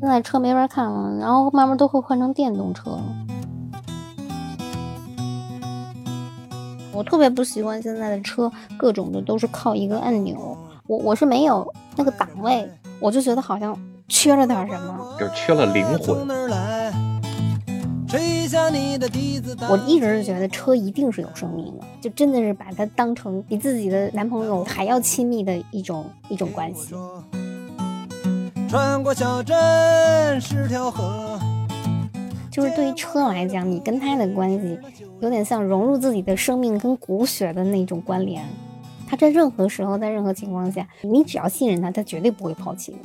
现在车没法看了，然后慢慢都会换成电动车了。我特别不习惯现在的车，各种的都是靠一个按钮，我我是没有那个档位，我就觉得好像缺了点什么，就是缺了灵魂。我一直是觉得车一定是有生命的，就真的是把它当成比自己的男朋友还要亲密的一种一种关系。穿过小镇是条河。就是对于车来讲，你跟它的关系有点像融入自己的生命跟骨血的那种关联。它在任何时候，在任何情况下，你只要信任它，它绝对不会抛弃你。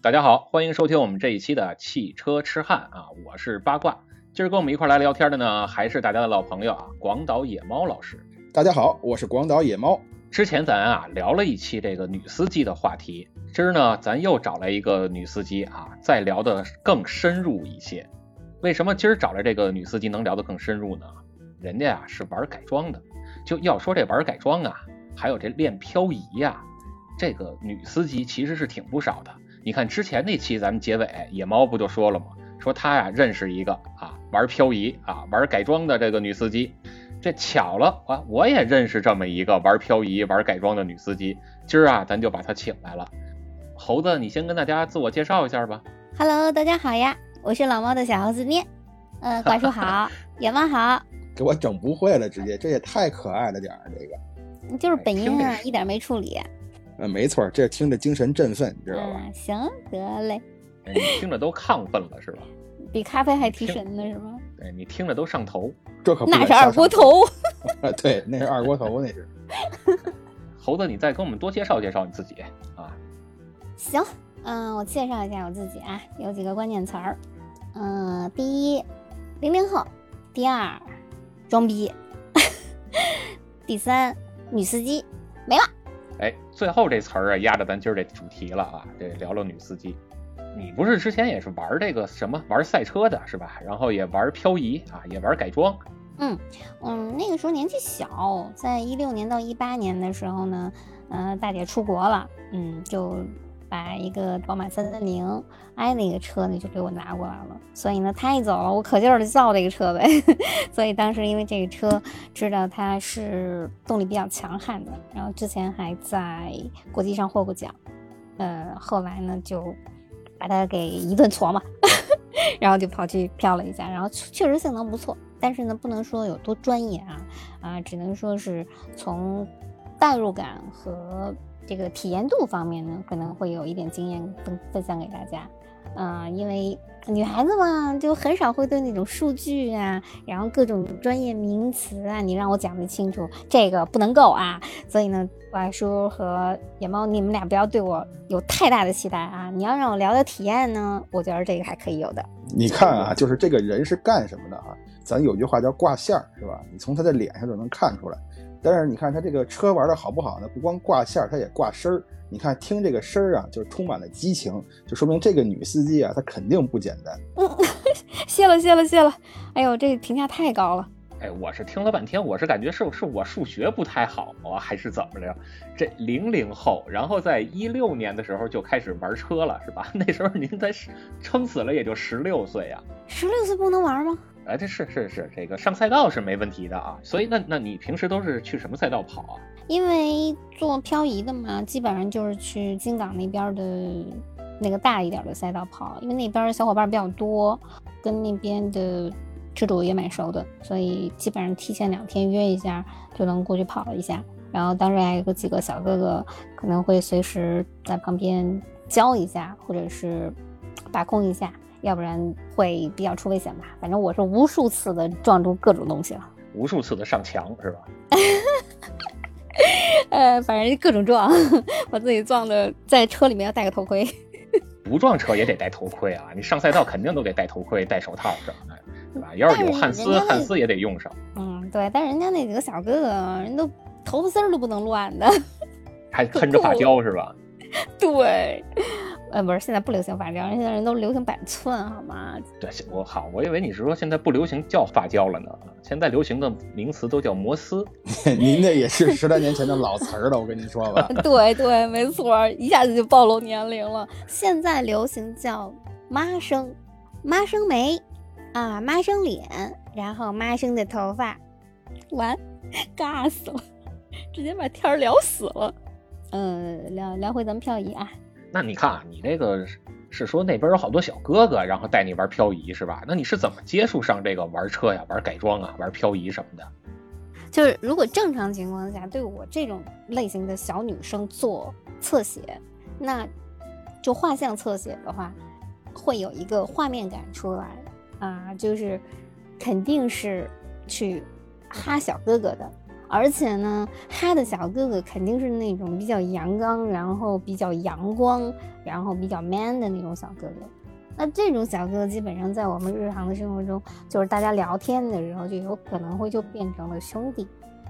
大家好，欢迎收听我们这一期的汽车痴汉啊，我是八卦。今儿跟我们一块来聊天的呢，还是大家的老朋友啊，广岛野猫老师。大家好，我是广岛野猫。之前咱啊聊了一期这个女司机的话题，今儿呢咱又找来一个女司机啊，再聊的更深入一些。为什么今儿找来这个女司机能聊得更深入呢？人家啊是玩改装的，就要说这玩改装啊，还有这练漂移呀，这个女司机其实是挺不少的。你看之前那期咱们结尾野猫不就说了吗？说他呀认识一个啊玩漂移啊玩改装的这个女司机。这巧了啊！我也认识这么一个玩漂移、玩改装的女司机。今儿啊，咱就把她请来了。猴子，你先跟大家自我介绍一下吧。Hello，大家好呀，我是老猫的小猴子面。嗯，管叔好，野猫好。给我整不会了，直接这也太可爱了点儿，这个就是本音啊，一点没处理。嗯，没错，这听着精神振奋，你知道吧？行，得嘞。你听着都亢奋了是吧？比咖啡还提神呢是吗？对你听着都上头。这可那是二锅头，对，那是二锅头，那是。猴子，你再跟我们多介绍介绍你自己啊。行，嗯，我介绍一下我自己啊，有几个关键词儿，嗯，第一，零零后；第二，装逼；第三，女司机。没了。哎，最后这词儿啊，压着咱今儿这主题了啊，这聊聊女司机。你不是之前也是玩这个什么玩赛车的是吧？然后也玩漂移啊，也玩改装。嗯嗯，那个时候年纪小，在一六年到一八年的时候呢，呃，大姐出国了，嗯，就把一个宝马三三零 i 那个车呢就给我拿过来了。所以呢，她一走了，我可劲儿的造这个车呗。所以当时因为这个车知道它是动力比较强悍的，然后之前还在国际上获过奖，呃，后来呢就。把它给一顿搓嘛，然后就跑去漂了一下，然后确实性能不错，但是呢，不能说有多专业啊啊，只能说是从代入感和这个体验度方面呢，可能会有一点经验分分享给大家。嗯，因为女孩子嘛，就很少会对那种数据啊，然后各种专业名词啊，你让我讲得清楚，这个不能够啊。所以呢，怪叔和野猫，你们俩不要对我有太大的期待啊。你要让我聊聊体验呢，我觉得这个还可以有的。你看啊，就是这个人是干什么的啊？咱有句话叫挂线儿，是吧？你从他的脸上就能看出来。但是你看他这个车玩的好不好呢？不光挂线儿，他也挂声儿。你看听这个声儿啊，就充满了激情，就说明这个女司机啊，她肯定不简单。嗯，谢了谢了谢了。哎呦，这评价太高了。哎，我是听了半天，我是感觉是是我数学不太好啊，还是怎么着？这零零后，然后在一六年的时候就开始玩车了，是吧？那时候您才撑死了也就十六岁呀。十六岁不能玩吗？哎，这是是是，这个上赛道是没问题的啊。所以那那你平时都是去什么赛道跑啊？因为做漂移的嘛，基本上就是去金港那边的那个大一点的赛道跑，因为那边小伙伴比较多，跟那边的车主也蛮熟的，所以基本上提前两天约一下就能过去跑一下。然后当时还有个几个小哥哥可能会随时在旁边教一下，或者是把控一下。要不然会比较出危险吧。反正我是无数次的撞出各种东西了，无数次的上墙是吧？呃，反正各种撞，把自己撞的在车里面要戴个头盔。不撞车也得戴头盔啊！你上赛道肯定都得戴头盔、戴手套什么的，对吧？要是有汉斯，汉斯也得用上。嗯，对。但人家那几个小哥哥，人都头发丝儿都不能乱的，还喷着发胶是吧？对。呃，不是，现在不流行发胶，现在人都流行板寸，好吗？对，我好，我以为你是说现在不流行叫发胶了呢，现在流行的名词都叫摩丝。您那也是十来年前的老词儿了，我跟您说吧。对对，没错，一下子就暴露年龄了。现在流行叫妈生，妈生眉，啊，妈生脸，然后妈生的头发，完，尬死了，直接把天儿聊死了。嗯，聊聊回咱们漂移啊。那你看啊，你这个是说那边有好多小哥哥，然后带你玩漂移是吧？那你是怎么接触上这个玩车呀、玩改装啊、玩漂移什么的？就是如果正常情况下，对我这种类型的小女生做侧写，那就画像侧写的话，会有一个画面感出来啊，就是肯定是去哈小哥哥的。而且呢，他的小哥哥肯定是那种比较阳刚，然后比较阳光，然后比较 man 的那种小哥哥。那这种小哥哥基本上在我们日常的生活中，就是大家聊天的时候，就有可能会就变成了兄弟。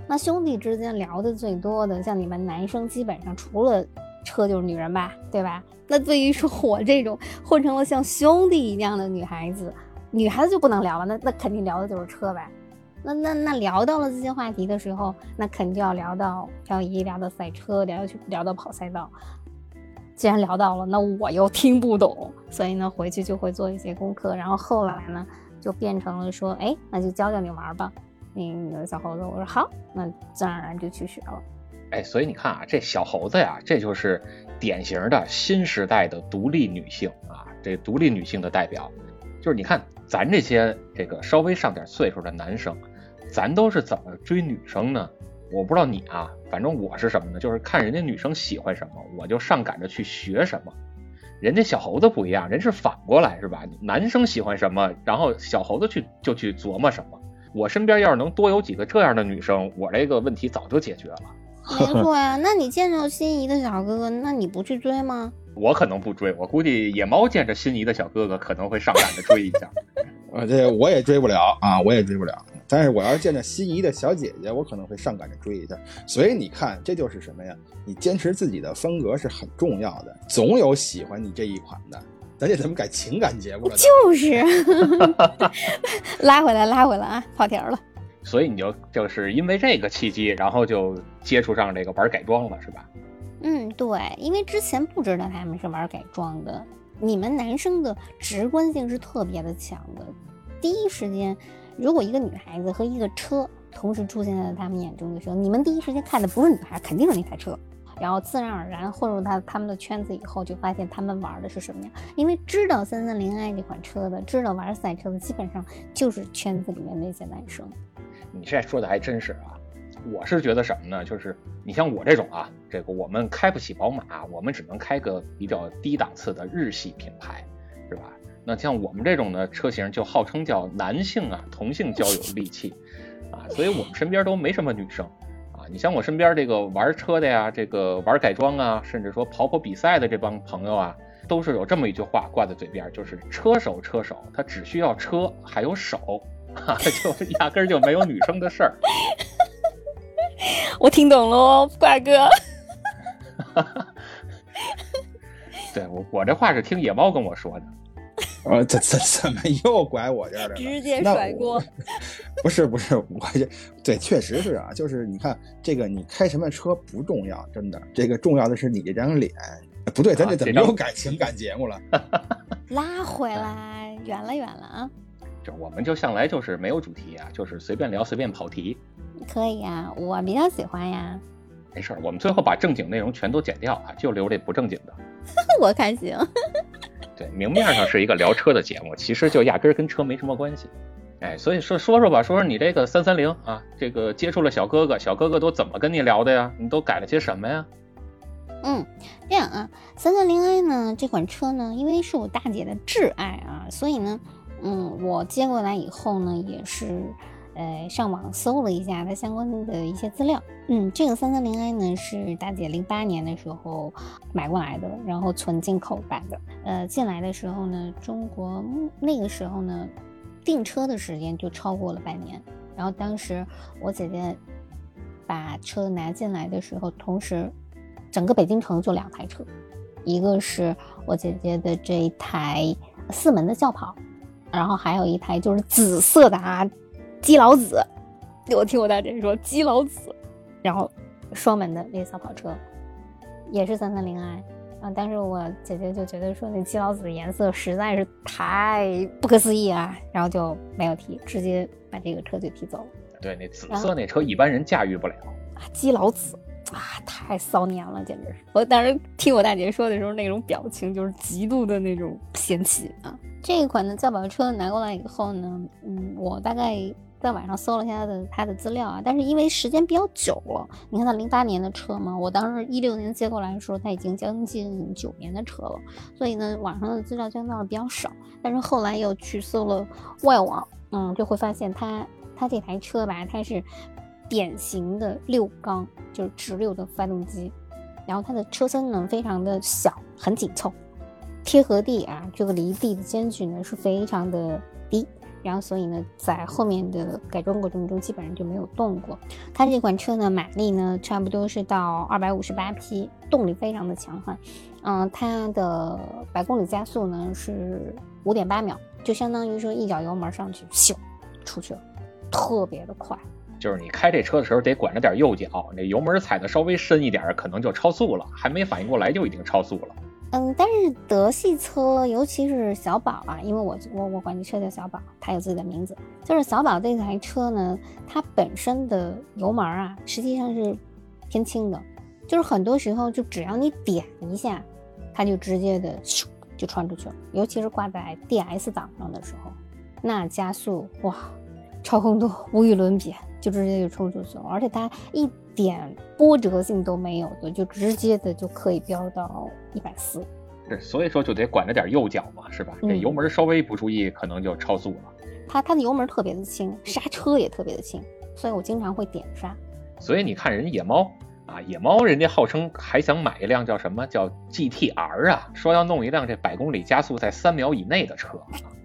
那兄弟之间聊的最多的，像你们男生基本上除了车就是女人吧，对吧？那对于说我这种混成了像兄弟一样的女孩子，女孩子就不能聊了，那那肯定聊的就是车呗。那那那聊到了这些话题的时候，那肯定要聊到漂移，聊到赛车，聊去聊到跑赛道。既然聊到了，那我又听不懂，所以呢，回去就会做一些功课。然后后来呢，就变成了说，哎，那就教教你玩吧。那个小猴子，我说好，那自然而然就去学了。哎，所以你看啊，这小猴子呀，这就是典型的新时代的独立女性啊，这独立女性的代表。就是你看咱这些这个稍微上点岁数的男生。咱都是怎么追女生呢？我不知道你啊，反正我是什么呢？就是看人家女生喜欢什么，我就上赶着去学什么。人家小猴子不一样，人是反过来是吧？男生喜欢什么，然后小猴子去就去琢磨什么。我身边要是能多有几个这样的女生，我这个问题早就解决了。没错呀，那你见着心仪的小哥哥，那你不去追吗？我可能不追，我估计野猫见着心仪的小哥哥可能会上赶着追一下。啊，这我也追不了啊，我也追不了。但是我要是见着心仪的小姐姐，我可能会上赶着追一下。所以你看，这就是什么呀？你坚持自己的风格是很重要的，总有喜欢你这一款的。咱这怎么改情感节目了？就是 拉回来，拉回来啊，跑题了。所以你就就是因为这个契机，然后就接触上这个玩改装了，是吧？嗯，对，因为之前不知道他们是玩改装的。你们男生的直观性是特别的强的，第一时间。如果一个女孩子和一个车同时出现在他们眼中的时候，你们第一时间看的不是女孩，肯定是那台车，然后自然而然混入他他们的圈子以后，就发现他们玩的是什么呀？因为知道三三零 i 这款车的，知道玩赛车的，基本上就是圈子里面那些男生。你这说的还真是啊，我是觉得什么呢？就是你像我这种啊，这个我们开不起宝马，我们只能开个比较低档次的日系品牌，是吧？那像我们这种的车型，就号称叫男性啊，同性交友利器啊，所以我们身边都没什么女生啊。你像我身边这个玩车的呀，这个玩改装啊，甚至说跑跑比赛的这帮朋友啊，都是有这么一句话挂在嘴边，就是车手车手，他只需要车还有手，啊，就压根儿就没有女生的事儿。我听懂了哦，怪哥。对我我这话是听野猫跟我说的。呃，怎怎怎么又拐我这儿了？直接甩锅。不是不是，我这对确实是啊，就是你看这个，你开什么车不重要，真的，这个重要的是你这张脸。不对，咱这怎么又改情感节目了？拉回来，远了远了啊！就我们就向来就是没有主题啊，就是随便聊随便跑题。可以啊，我比较喜欢呀。没事儿，我们最后把正经内容全都剪掉啊，就留这不正经的。我看行。对，明面上是一个聊车的节目，其实就压根儿跟车没什么关系。哎，所以说说说吧，说说你这个三三零啊，这个接触了小哥哥，小哥哥都怎么跟你聊的呀？你都改了些什么呀？嗯，这样啊，三三零 i 呢这款车呢，因为是我大姐的挚爱啊，所以呢，嗯，我接过来以后呢，也是。呃，上网搜了一下它相关的一些资料。嗯，这个三三零 i 呢是大姐零八年的时候买过来的，然后纯进口版的。呃，进来的时候呢，中国那个时候呢订车的时间就超过了半年。然后当时我姐姐把车拿进来的时候，同时整个北京城就两台车，一个是我姐姐的这一台四门的轿跑，然后还有一台就是紫色的啊，基老子。我听我大姐说基老子，然后双门的那个小跑车也是三三零 i 啊，但是我姐姐就觉得说那基老子的颜色实在是太不可思议啊，然后就没有提，直接把这个车就提走了。对，那紫色那车一般人驾驭不了。啊，基老子啊，太骚年了，简直是！我当时听我大姐说的时候，那种表情就是极度的那种嫌弃啊。这一款的轿跑车拿过来以后呢，嗯，我大概在网上搜了一下他的他的资料啊，但是因为时间比较久了，你看他零八年的车嘛，我当时一六年接过来的时候，他已经将近九年的车了，所以呢，网上的资料相对比较少。但是后来又去搜了外网，嗯，就会发现它它这台车吧，它是。典型的六缸就是直六的发动机，然后它的车身呢非常的小，很紧凑，贴合地啊，这个离地的间距呢是非常的，然后所以呢在后面的改装过程中基本上就没有动过。它这款车呢马力呢差不多是到二百五十八匹，动力非常的强悍，嗯，它的百公里加速呢是五点八秒，就相当于说一脚油门上去咻出去了，特别的快。就是你开这车的时候得管着点右脚，那油门踩的稍微深一点，可能就超速了，还没反应过来就已经超速了。嗯，但是德系车，尤其是小宝啊，因为我我我管这车叫小宝，它有自己的名字。就是小宝这台车呢，它本身的油门啊，实际上是偏轻的，就是很多时候就只要你点一下，它就直接的咻就穿出去了。尤其是挂在 DS 档上的时候，那加速哇，操控度无与伦比。就直接就冲出去了，而且它一点波折性都没有的，就直接的就可以飙到一百四。对，所以说就得管着点右脚嘛，是吧？这油门稍微不注意，可能就超速了。它它的油门特别的轻，刹车也特别的轻，所以我经常会点刹。所以你看人野猫啊，野猫人家号称还想买一辆叫什么叫 GTR 啊，说要弄一辆这百公里加速在三秒以内的车。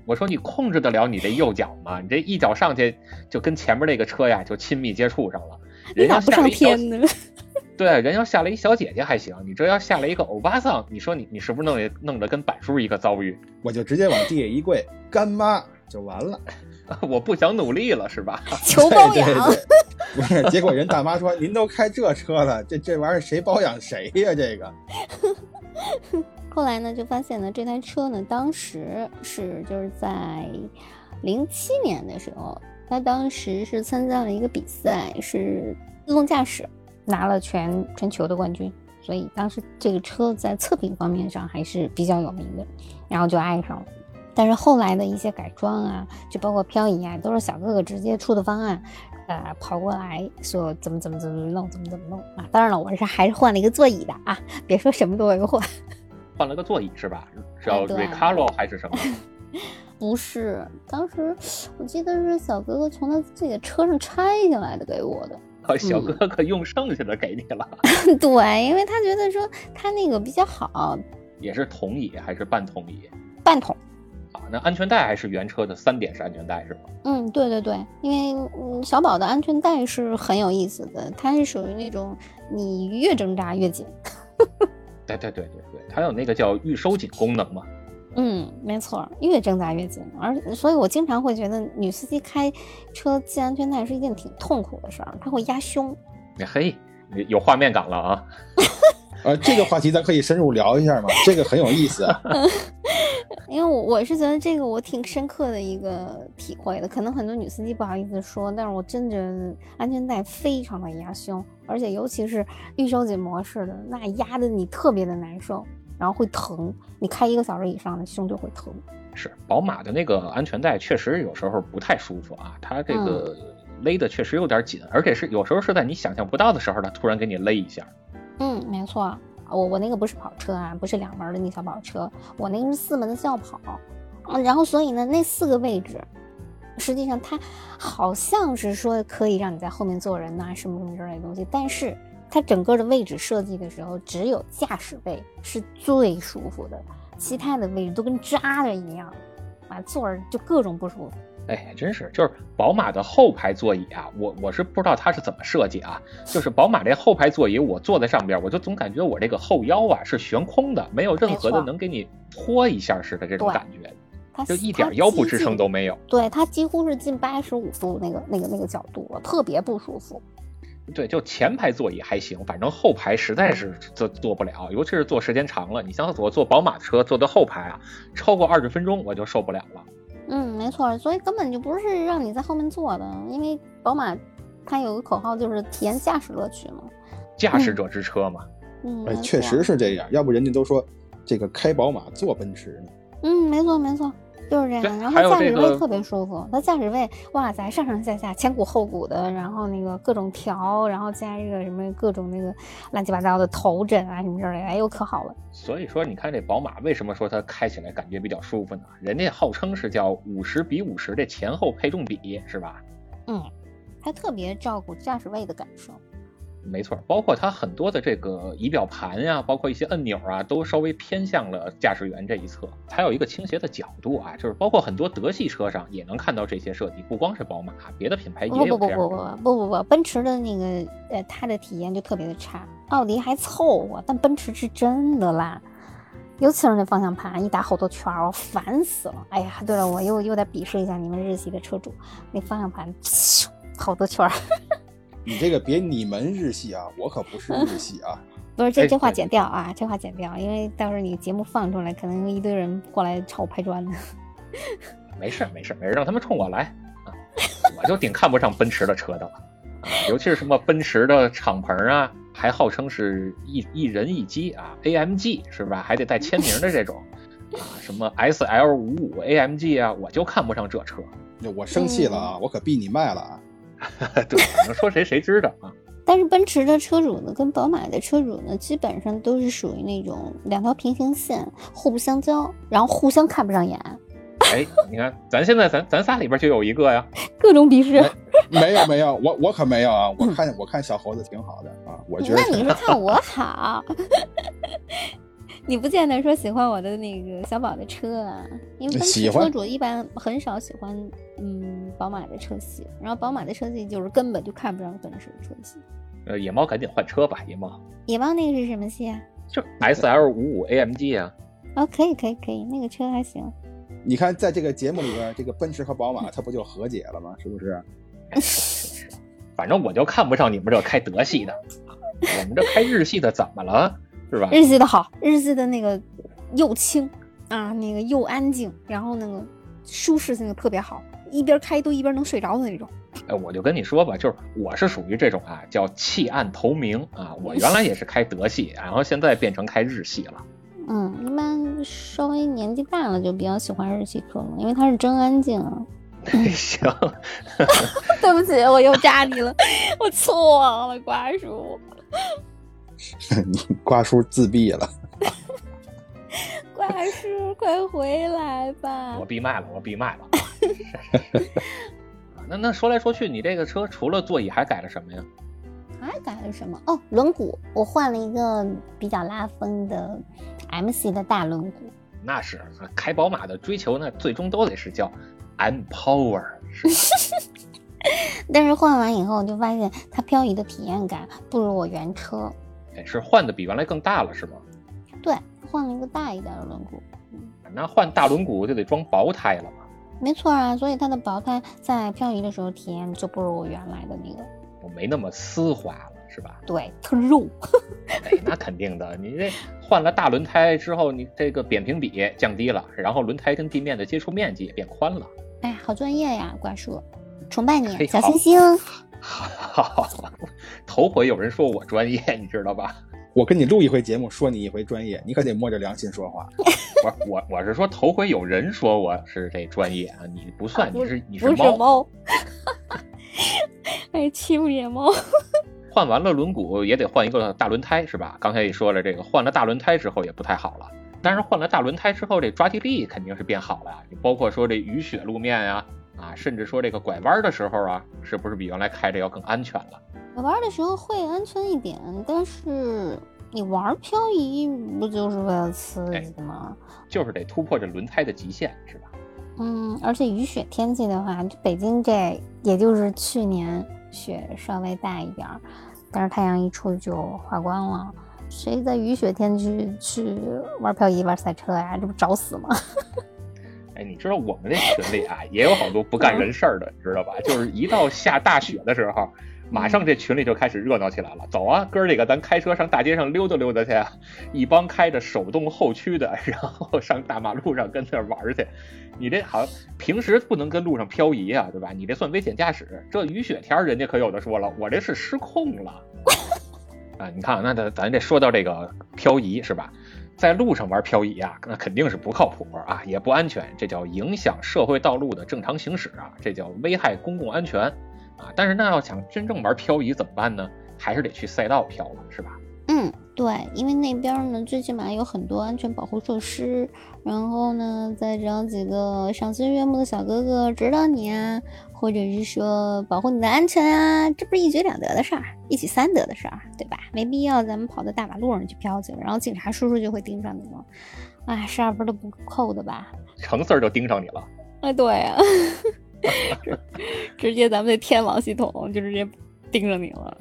我说你控制得了你这右脚吗？你这一脚上去就跟前面那个车呀就亲密接触上了。人家不上天呢？对，人要下来一小姐姐还行，你这要下来一个欧巴桑，你说你你是不是弄得弄得跟板叔一个遭遇？我就直接往地下一跪，干妈就完了。我不想努力了，是吧？求包养。不是，结果人大妈说：“您都开这车了，这这玩意儿谁包养谁呀？这个。”后来呢，就发现呢，这台车呢，当时是就是在零七年的时候，他当时是参加了一个比赛，是自动驾驶，拿了全全球的冠军，所以当时这个车在测评方面上还是比较有名的，然后就爱上了。但是后来的一些改装啊，就包括漂移啊，都是小哥哥直接出的方案，呃，跑过来说怎么怎么怎么弄，怎么怎么弄啊。当然了，我是还是换了一个座椅的啊，别说什么都没换。换了个座椅是吧？叫 Recaro 还是什么？不是，当时我记得是小哥哥从他自己的车上拆下来的给我的。小哥哥用剩下的给你了。对，因为他觉得说他那个比较好。也是桶椅还是半桶椅？半铜。啊，那安全带还是原车的三点式安全带是吗？嗯，对对对，因为嗯小宝的安全带是很有意思的，它是属于那种你越挣扎越紧。对对对对对，它有那个叫预收紧功能嘛。嗯，没错，越挣扎越紧，而所以我经常会觉得女司机开车系安全带是一件挺痛苦的事儿，它会压胸。嘿，有画面感了啊！呃，这个话题咱可以深入聊一下吗？这个很有意思。因为我我是觉得这个我挺深刻的一个体会的，可能很多女司机不好意思说，但是我真觉得安全带非常的压胸，而且尤其是预收紧模式的，那压的你特别的难受，然后会疼，你开一个小时以上的胸就会疼。是，宝马的那个安全带确实有时候不太舒服啊，它这个勒的确实有点紧，而且是有时候是在你想象不到的时候，它突然给你勒一下。嗯，没错。我我那个不是跑车啊，不是两门的那小跑车，我那个是四门的轿跑，嗯，然后所以呢，那四个位置，实际上它好像是说可以让你在后面坐人呐，什么什么之类的东西，但是它整个的位置设计的时候，只有驾驶位是最舒服的，其他的位置都跟扎的一样，啊，坐着就各种不舒服。哎，真是，就是宝马的后排座椅啊，我我是不知道它是怎么设计啊，就是宝马这后排座椅，我坐在上边，我就总感觉我这个后腰啊是悬空的，没有任何的能给你托一下似的这种感觉，就一点腰部支撑都没有。对，它几乎是近八十五度那个那个那个角度了，特别不舒服。对，就前排座椅还行，反正后排实在是坐坐不了，尤其是坐时间长了。你像我坐宝马车坐到后排啊，超过二十分钟我就受不了了。嗯，没错，所以根本就不是让你在后面坐的，因为宝马它有个口号就是体验驾驶乐趣嘛，驾驶者之车嘛。嗯，哎，确实是这样，要不人家都说这个开宝马坐奔驰呢。嗯，没错没错。就是这样，然后驾驶位特别舒服。它驾驶位，哇塞，上上下下前鼓后鼓的，然后那个各种调，然后加一个什么各种那个乱七八糟的头枕啊什么之类的，哎呦可好了。所以说，你看这宝马为什么说它开起来感觉比较舒服呢？人家号称是叫五十比五十的前后配重比，是吧？嗯，还特别照顾驾驶位的感受。没错，包括它很多的这个仪表盘呀，包括一些按钮啊，都稍微偏向了驾驶员这一侧，还有一个倾斜的角度啊，就是包括很多德系车上也能看到这些设计，不光是宝马，别的品牌也有这样。不不不不不不不不，奔驰的那个呃，它的体验就特别的差，奥迪还凑合，但奔驰是真的烂。尤其是那方向盘，一打好多圈儿，我烦死了。哎呀，对了，我又又得鄙视一下你们日系的车主，那方向盘好多圈儿。你这个别你们日系啊，我可不是日系啊。不是这这话剪掉啊，这话剪掉，因为到时候你节目放出来，可能一堆人过来朝我拍砖呢。没事没事没事，让他们冲我来啊！我就顶看不上奔驰的车的了啊，尤其是什么奔驰的敞篷啊，还号称是一一人一机啊，AMG 是吧？还得带签名的这种啊，什么 SL 五五 AMG 啊，我就看不上这车。我生气了啊，我可闭你麦了啊！对，能说谁谁知道啊？但是奔驰的车主呢，跟宝马的车主呢，基本上都是属于那种两条平行线，互不相交，然后互相看不上眼。哎，你看，咱现在咱咱仨里边就有一个呀，各种鄙视。没有没有，我我可没有啊！我看我看小猴子挺好的啊，我觉得。那你是看我好？你不见得说喜欢我的那个小宝的车啊，因为奔驰车主一般很少喜欢嗯宝马的车系，然后宝马的车系就是根本就看不上奔驰的车系。呃，野猫赶紧换车吧，野猫。野猫那个是什么系啊？就 S L 五五 A M G 啊。哦，可以可以可以，那个车还行。你看，在这个节目里边，这个奔驰和宝马它不就和解了吗？是不 是？反正我就看不上你们这开德系的，我们这开日系的怎么了？是吧？日系的好，日系的那个又轻啊，那个又安静，然后那个舒适性特别好，一边开都一边能睡着的那种。哎，我就跟你说吧，就是我是属于这种啊，叫弃暗投明啊。我 原来也是开德系，然后现在变成开日系了。嗯，一般稍微年纪大了就比较喜欢日系车了，因为它是真安静啊。行，对不起，我又扎你了，我错了，瓜叔。你瓜叔自闭了，瓜叔快回来吧！我闭麦了，我闭麦了。那那说来说去，你这个车除了座椅还改了什么呀？还改了什么？哦，轮毂，我换了一个比较拉风的 M 系的大轮毂。那是开宝马的追求，呢最终都得是叫 M Power。但是换完以后，我就发现它漂移的体验感不如我原车。哎是换的比原来更大了，是吗？对，换了一个大一点的轮毂。嗯，那换大轮毂就得装薄胎了嘛？没错啊，所以它的薄胎在漂移的时候体验就不如我原来的那个。我没那么丝滑了，是吧？对，特肉。哎，那肯定的，你这换了大轮胎之后，你这个扁平比降低了，然后轮胎跟地面的接触面积也变宽了。哎，好专业呀，瓜叔，崇拜你，小星星。好，头回有人说我专业，你知道吧？我跟你录一回节目，说你一回专业，你可得摸着良心说话。我我我是说头回有人说我是这专业啊，你不算，你是你是猫。哎，欺负野猫。换完了轮毂也得换一个大轮胎是吧？刚才也说了，这个换了大轮胎之后也不太好了。但是换了大轮胎之后，这抓地力肯定是变好了。你包括说这雨雪路面呀。啊，甚至说这个拐弯的时候啊，是不是比原来开着要更安全了？拐弯的时候会安全一点，但是你玩漂移不就是为了刺激吗？就是得突破这轮胎的极限，是吧？嗯，而且雨雪天气的话，北京这也就是去年雪稍微大一点儿，但是太阳一出就化光了。谁在雨雪天去去玩漂移、玩赛车呀？这不找死吗？哎，你知道我们这群里啊，也有好多不干人事儿的，你知道吧？就是一到下大雪的时候，马上这群里就开始热闹起来了。走啊，哥儿几个，咱开车上大街上溜达溜达去。一帮开着手动后驱的，然后上大马路上跟那玩去。你这好平时不能跟路上漂移啊，对吧？你这算危险驾驶。这雨雪天人家可有的说了，我这是失控了。啊，你看，那咱咱这说到这个漂移是吧？在路上玩漂移啊，那肯定是不靠谱啊，也不安全，这叫影响社会道路的正常行驶啊，这叫危害公共安全啊。但是那要想真正玩漂移怎么办呢？还是得去赛道漂了，是吧？嗯，对，因为那边呢，最起码有很多安全保护措施，然后呢，再找几个赏心悦目的小哥哥指导你啊。或者是说保护你的安全啊，这不是一举两得的事儿，一举三得的事儿，对吧？没必要咱们跑到大马路上去飘去，然后警察叔叔就会盯上你了。啊，十二分都不扣的吧？成事儿就盯上你了。哎，对呀，直接咱们的天网系统就直接盯着你了。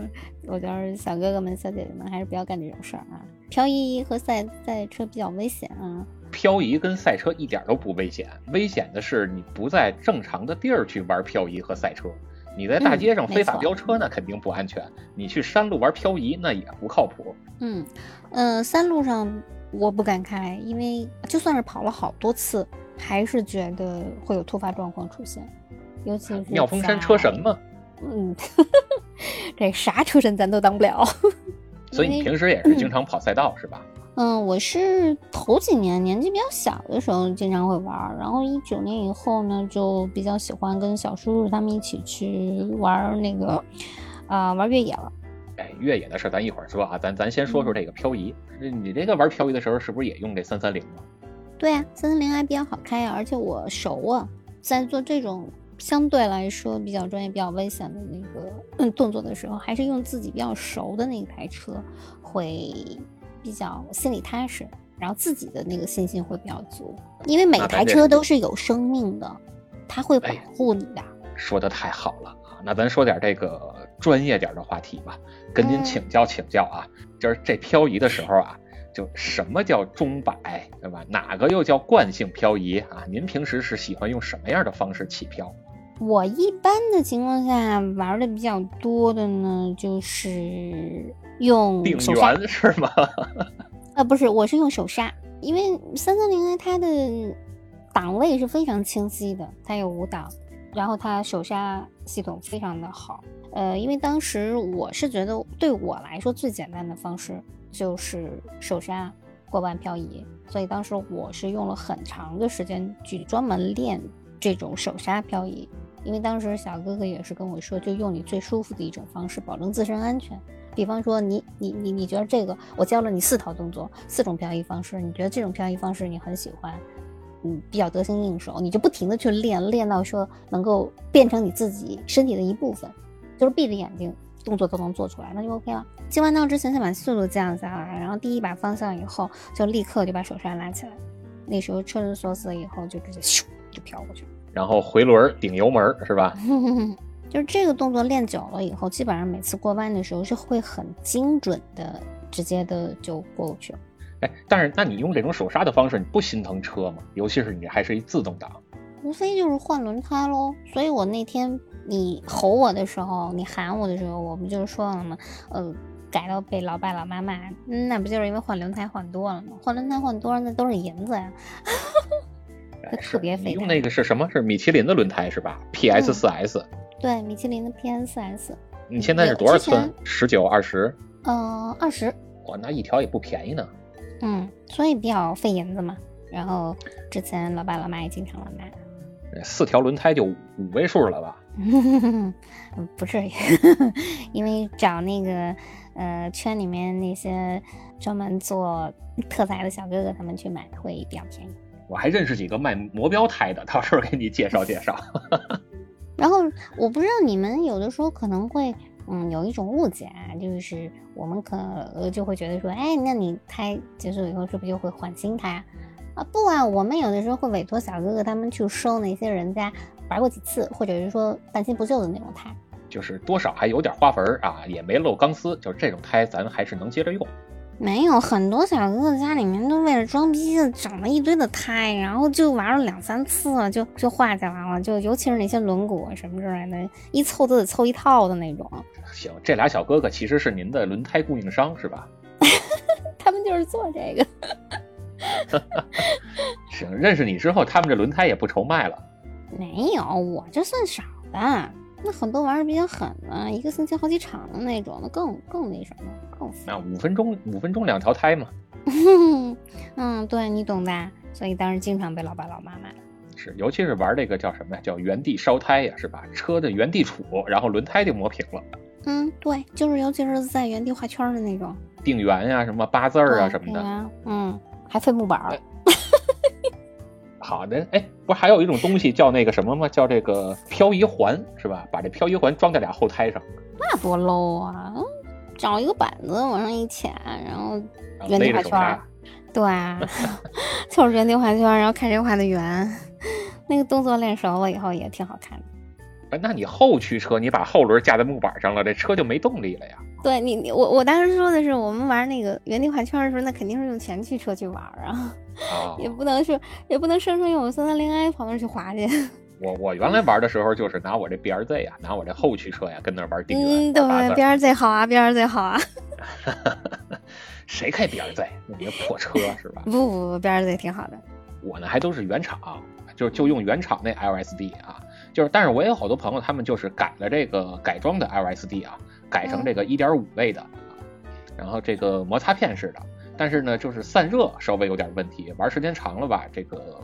我觉得小哥哥们、小姐姐们还是不要干这种事儿啊！漂移和赛赛车比较危险啊。漂移跟赛车一点都不危险，危险的是你不在正常的地儿去玩漂移和赛车。你在大街上非法飙车，那肯定不安全。你去山路玩漂移，那也不靠谱。嗯，呃，山路上我不敢开，因为就算是跑了好多次，还是觉得会有突发状况出现。尤其是妙峰山车神嘛。嗯，这啥车神咱都当不了。所以你平时也是经常跑赛道是吧？嗯，我是头几年年纪比较小的时候经常会玩，然后一九年以后呢，就比较喜欢跟小叔叔他们一起去玩那个，啊，玩越野了。哎，越野的事咱一会儿说啊，咱咱先说说这个漂移。你这个玩漂移的时候是不是也用这三三零啊？对啊，三三零 I 比较好开啊，而且我熟啊，在做这种相对来说比较专业、比较危险的那个动作的时候，还是用自己比较熟的那一台车会。比较心里踏实，然后自己的那个信心会比较足，因为每台车都是有生命的，它会保护你的。说的太好了啊！那咱说点这个专业点的话题吧，跟您请教请教啊。就是这漂移的时候啊，就什么叫钟摆，对吧？哪个又叫惯性漂移啊？您平时是喜欢用什么样的方式起漂？我一般的情况下玩的比较多的呢，就是用手刹，是吗？啊，不是，我是用手刹，因为三三零 i 它的档位是非常清晰的，它有五档，然后它手刹系统非常的好。呃，因为当时我是觉得对我来说最简单的方式就是手刹过弯漂移，所以当时我是用了很长的时间去专门练这种手刹漂移。因为当时小哥哥也是跟我说，就用你最舒服的一种方式，保证自身安全。比方说，你你你你觉得这个，我教了你四套动作，四种漂移方式，你觉得这种漂移方式你很喜欢，嗯，比较得心应手，你就不停的去练，练到说能够变成你自己身体的一部分，就是闭着眼睛动作都能做出来，那就 OK 了。进弯道之前先把速度降下来，然后第一把方向以后，就立刻就把手刹拉起来，那时候车轮锁死了以后，就直接咻就飘过去了。然后回轮顶油门是吧？就是这个动作练久了以后，基本上每次过弯的时候是会很精准的，直接的就过去了。哎，但是那你用这种手刹的方式，你不心疼车吗？尤其是你还是一自动挡，无非就是换轮胎喽。所以我那天你吼我的时候，你喊我的时候，我不就是说了吗？呃，改到被老爸老妈骂，那不就是因为换轮胎换多了吗？换轮胎换多了，那都是银子呀。特别费。用那个是什么？是米其林的轮胎是吧？PS 四 S。对，米其林的 PS 四 S。你现在是多少寸？十九、二十？嗯，二十。哇，那一条也不便宜呢。嗯，所以比较费银子嘛。然后之前老爸老妈也经常来买。四条轮胎就五位数了吧？不至于，因为找那个呃圈里面那些专门做特材的小哥哥他们去买会比较便宜。我还认识几个卖魔标胎的，到时候给你介绍介绍。然后我不知道你们有的时候可能会，嗯，有一种误解啊，就是我们可就会觉得说，哎，那你胎结束以后是不是就会换新胎？啊，不啊，我们有的时候会委托小哥哥他们去收那些人家玩过几次，或者是说半新不旧的那种胎。就是多少还有点花纹儿啊，也没漏钢丝，就是这种胎咱还是能接着用。没有很多小哥哥家里面都为了装逼整了一堆的胎，然后就玩了两三次就就化下来了，就尤其是那些轮毂什么之类的，一凑都得凑一套的那种。行，这俩小哥哥其实是您的轮胎供应商是吧？他们就是做这个。行，认识你之后，他们这轮胎也不愁卖了。没有，我这算少的。那很多玩的比较狠的，一个星期好几场的那种，那更更那什么，更那五分钟五分钟两条胎嘛。嗯，对你懂的。所以当时经常被老爸老妈骂。是，尤其是玩这个叫什么呀？叫原地烧胎呀，是吧？车的原地杵，然后轮胎就磨平了。嗯，对，就是尤其是在原地画圈的那种。定圆呀，什么八字儿啊什么的。嗯，还费木板。好的，哎，不是还有一种东西叫那个什么吗？叫这个漂移环是吧？把这漂移环装在俩后胎上，那多 low 啊！找一个板子往上一卡，然后原地画圈。对，就是原地画圈，然后看谁画的圆。那个动作练熟了以后也挺好看的。哎，那你后驱车你把后轮架在木板上了，这车就没动力了呀？对你，你我我当时说的是，我们玩那个原地画圈的时候，那肯定是用前驱车去玩啊，也不能是，也不能生生用我三三零 i 跑那去滑去。我我原来玩的时候就是拿我这 B R Z 呀，拿我这后驱车呀，跟那玩定圆。嗯，对，B R Z 好啊，B R Z 好啊。谁开 B R Z？那个破车是吧？不不不，B R Z 挺好的。我呢还都是原厂，就就用原厂那 L S D 啊，就是，但是我也有好多朋友，他们就是改了这个改装的 L S D 啊。改成这个一点五倍的，然后这个摩擦片式的，但是呢，就是散热稍微有点问题，玩时间长了吧，这个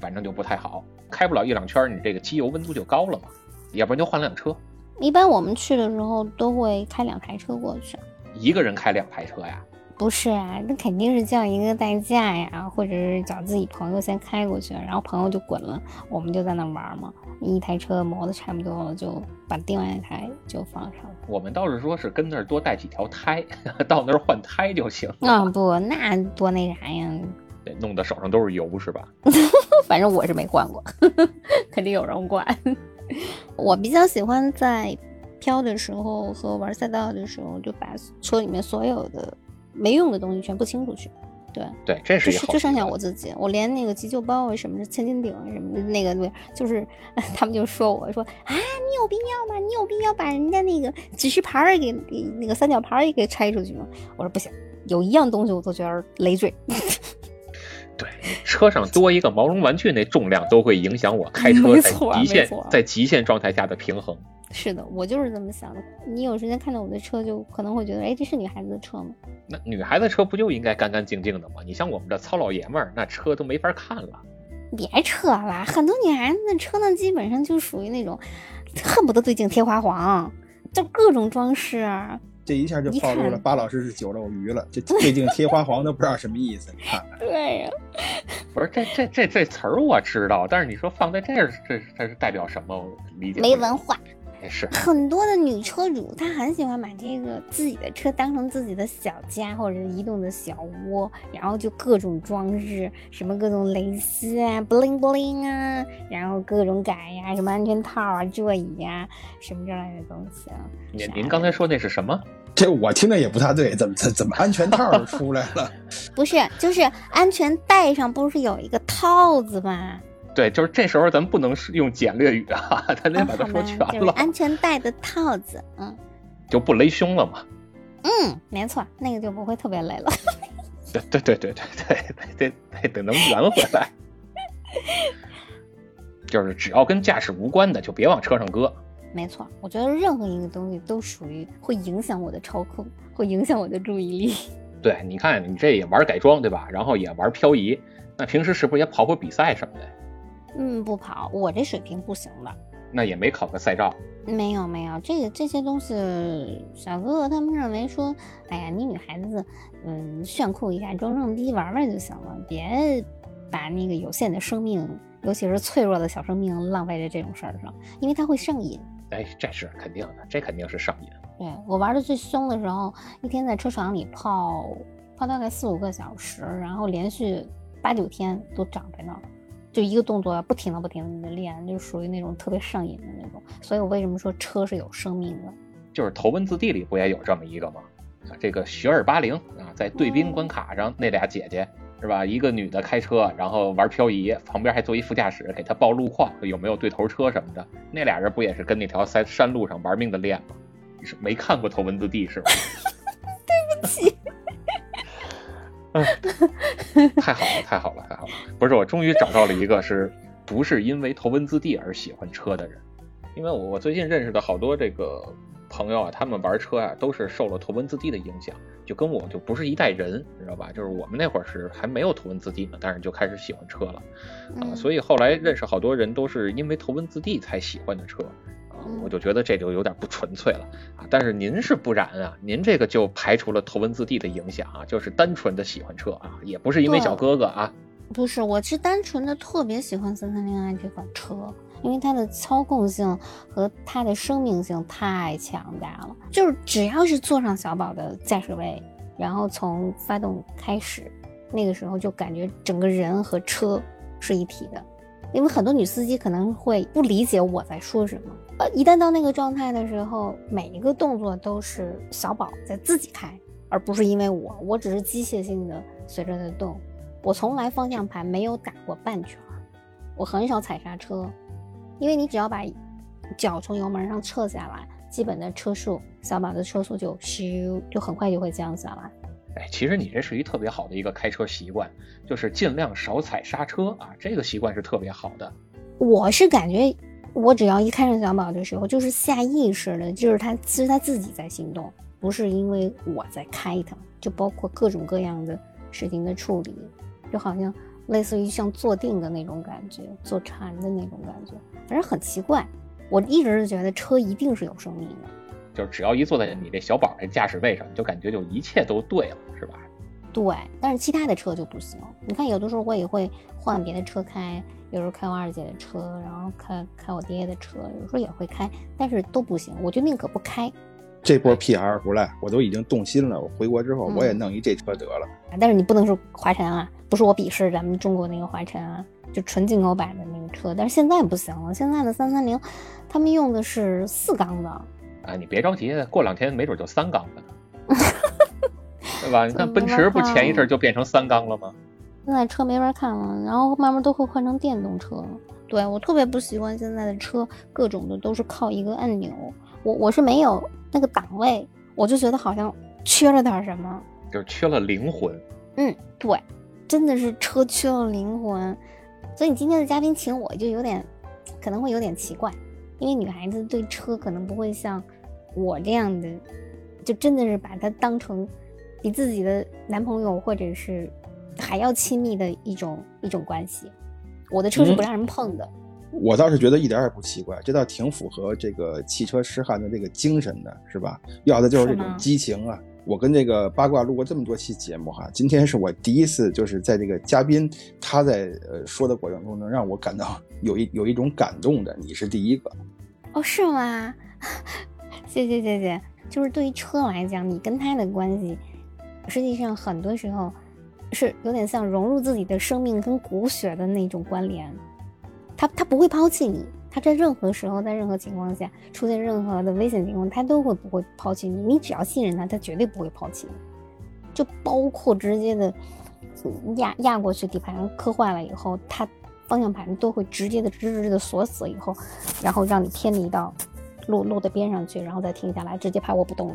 反正就不太好，开不了一两圈，你这个机油温度就高了嘛，要不然就换辆车。一般我们去的时候都会开两台车过去，一个人开两台车呀？不是啊，那肯定是叫一个代驾呀，或者是找自己朋友先开过去，然后朋友就滚了，我们就在那玩嘛。一台车磨的差不多了，就把另外一台就放上。我们倒是说是跟那儿多带几条胎，到那儿换胎就行。啊不，那多那啥呀？得弄得手上都是油是吧？反正我是没换过，肯定有人管。我比较喜欢在飘的时候和玩赛道的时候，就把车里面所有的。没用的东西全部清出去，对对，这是就剩下我自己，我连那个急救包啊，什么的千斤顶啊，什么的那个对，就是 他们就说我说啊，你有必要吗？你有必要把人家那个指示牌儿给给那个三角牌儿也给拆出去吗？我说不行，有一样东西我都觉得累赘。对，车上多一个毛绒玩具，那重量都会影响我开车在极限在极限状态下的平衡。是的，我就是这么想的。你有时间看到我的车，就可能会觉得，哎，这是女孩子的车吗？那女孩子车不就应该干干净净的吗？你像我们这糙老爷们儿，那车都没法看了。别扯了，很多女孩子的车呢，基本上就属于那种恨不得对镜贴花黄，就各种装饰。这一下就暴露了，巴老师是酒肉鱼了。这最近贴花黄都不知道什么意思，你看看。对呀，不是这这这这词儿我知道，但是你说放在这儿，这这是代表什么？理解没文化。是很多的女车主，她很喜欢把这个自己的车当成自己的小家或者是移动的小窝，然后就各种装饰，什么各种蕾丝啊，bling bling 啊，然后各种改呀，什么安全套啊，座椅呀，什么之类的东西。您您刚才说那是什么？这我听着也不太对，怎么怎怎么安全套都出来了？不是，就是安全带上不是有一个套子吗？对，就是这时候咱不能是用简略语啊，咱得把它说全了。安全带的套子，嗯，就不勒胸了嘛。嗯，没错，那个就不会特别勒了。对对对对对对，得得得能圆回来。就是只要跟驾驶无关的，就别往车上搁。没错，我觉得任何一个东西都属于会影响我的操控，会影响我的注意力。对，你看你这也玩改装对吧？然后也玩漂移，那平时是不是也跑跑比赛什么的？嗯，不跑，我这水平不行的。那也没考个赛照。没有没有，这个这些东西，小哥哥他们认为说，哎呀，你女孩子，嗯，炫酷一下，装装逼玩玩就行了，别把那个有限的生命，尤其是脆弱的小生命浪费在这种事儿上，因为它会上瘾。哎，这是肯定的，这肯定是上瘾。对我玩的最凶的时候，一天在车场里泡泡大概四五个小时，然后连续。八九天都长在那儿，就一个动作要不停的不停的练，就属于那种特别上瘾的那种。所以我为什么说车是有生命的？就是《头文字 D》里不也有这么一个吗？啊，这个雪尔巴零啊，在对兵关卡上那俩姐姐是吧？一个女的开车，然后玩漂移，旁边还坐一副驾驶给她报路况，有没有对头车什么的。那俩人不也是跟那条山山路上玩命的练吗？你是没看过《头文字 D》是吧？对不起。嗯，太好了，太好了，太好了！不是，我终于找到了一个是不是因为《头文字 D》而喜欢车的人？因为我我最近认识的好多这个。朋友啊，他们玩车啊，都是受了《头文字 D》的影响，就跟我就不是一代人，你知道吧？就是我们那会儿是还没有《头文字 D》呢，但是就开始喜欢车了啊。所以后来认识好多人都是因为《头文字 D》才喜欢的车啊，我就觉得这就有点不纯粹了啊。但是您是不然啊，您这个就排除了《头文字 D》的影响啊，就是单纯的喜欢车啊，也不是因为小哥哥啊。不是，我是单纯的特别喜欢三三零 i 这款车。因为它的操控性和它的生命性太强大了，就是只要是坐上小宝的驾驶位，然后从发动开始，那个时候就感觉整个人和车是一体的。因为很多女司机可能会不理解我在说什么，呃，一旦到那个状态的时候，每一个动作都是小宝在自己开，而不是因为我，我只是机械性的随着它动。我从来方向盘没有打过半圈，我很少踩刹车。因为你只要把脚从油门上撤下来，基本的车速，小宝的车速就咻，就很快就会降下来。哎，其实你这是一特别好的一个开车习惯，就是尽量少踩刹车啊，这个习惯是特别好的。我是感觉，我只要一开上小宝的时候，就是下意识的，就是他其实他自己在行动，不是因为我在开它，就包括各种各样的事情的处理，就好像。类似于像坐定的那种感觉，坐禅的那种感觉，反正很奇怪。我一直是觉得车一定是有生命的，就是只要一坐在你这小宝这驾驶位上，就感觉就一切都对了，是吧？对，但是其他的车就不行。你看，有的时候我也会换别的车开，有时候开我二姐的车，然后开开我爹的车，有时候也会开，但是都不行，我就宁可不开。这波 PR 出来，我都已经动心了。我回国之后，我也弄一这车得了。但是你不能是华晨啊，不是我鄙视咱们中国那个华晨啊，就纯进口版的那个车。但是现在不行了，现在的三三零，他们用的是四缸的。啊，你别着急，过两天没准就三缸的，对吧？你看奔驰不前一阵就变成三缸了吗？现在车没法看了，然后慢慢都会换成电动车了。对我特别不习惯现在的车，各种的都是靠一个按钮。我我是没有。那个档位，我就觉得好像缺了点什么，就是缺了灵魂。嗯，对，真的是车缺了灵魂。所以你今天的嘉宾请我就有点，可能会有点奇怪，因为女孩子对车可能不会像我这样的，就真的是把它当成比自己的男朋友或者是还要亲密的一种一种关系。我的车是不让人碰的。我倒是觉得一点也不奇怪，这倒挺符合这个汽车痴汉的这个精神的，是吧？要的就是这种激情啊！我跟这个八卦录过这么多期节目哈，今天是我第一次，就是在这个嘉宾他在呃说的过程中，能让我感到有一有一种感动的，你是第一个。哦，是吗？谢谢谢谢。就是对于车来讲，你跟他的关系，实际上很多时候是有点像融入自己的生命跟骨血的那种关联。他他不会抛弃你，他在任何时候，在任何情况下出现任何的危险情况，他都会不会抛弃你。你只要信任他，他绝对不会抛弃你。就包括直接的压压过去，底盘磕坏了以后，他方向盘都会直接的直直的锁死以后，然后让你偏离到路路的边上去，然后再停下来，直接趴窝不动了。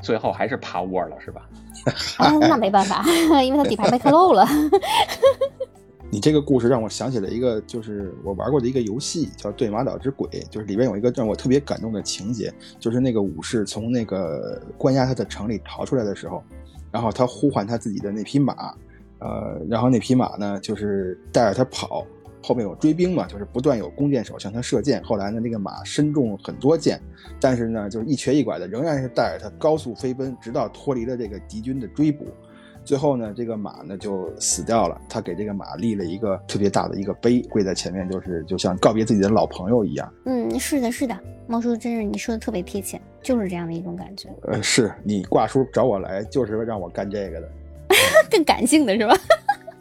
最后还是趴窝了，是吧？啊，那没办法，因为他底盘被磕漏了。你这个故事让我想起了一个，就是我玩过的一个游戏，叫《对马岛之鬼》，就是里边有一个让我特别感动的情节，就是那个武士从那个关押他的城里逃出来的时候，然后他呼唤他自己的那匹马，呃，然后那匹马呢，就是带着他跑，后面有追兵嘛，就是不断有弓箭手向他射箭，后来呢，那个马身中很多箭，但是呢，就是一瘸一拐的，仍然是带着他高速飞奔，直到脱离了这个敌军的追捕。最后呢，这个马呢就死掉了。他给这个马立了一个特别大的一个碑，跪在前面，就是就像告别自己的老朋友一样。嗯，是的，是的，猫叔，真是你说的特别贴切，就是这样的一种感觉。呃，是你挂叔找我来，就是让我干这个的，更感性的是吧？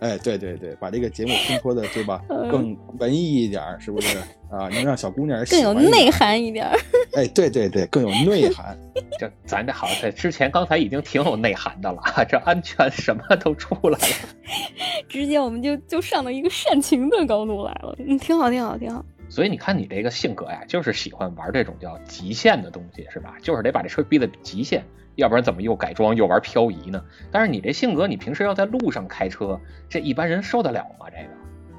哎，对对对，把这个节目烘托的对吧，嗯更文艺一点儿，是不是啊？能让小姑娘更有内。涵一点儿。哎，对对对，更有内涵。这咱这好在之前刚才已经挺有内涵的了，这安全什么都出来了。直接我们就就上到一个煽情的高度来了，嗯，挺好，挺好，挺好。所以你看你这个性格呀，就是喜欢玩这种叫极限的东西，是吧？就是得把这车逼得极限，要不然怎么又改装又玩漂移呢？但是你这性格，你平时要在路上开车，这一般人受得了吗？这个，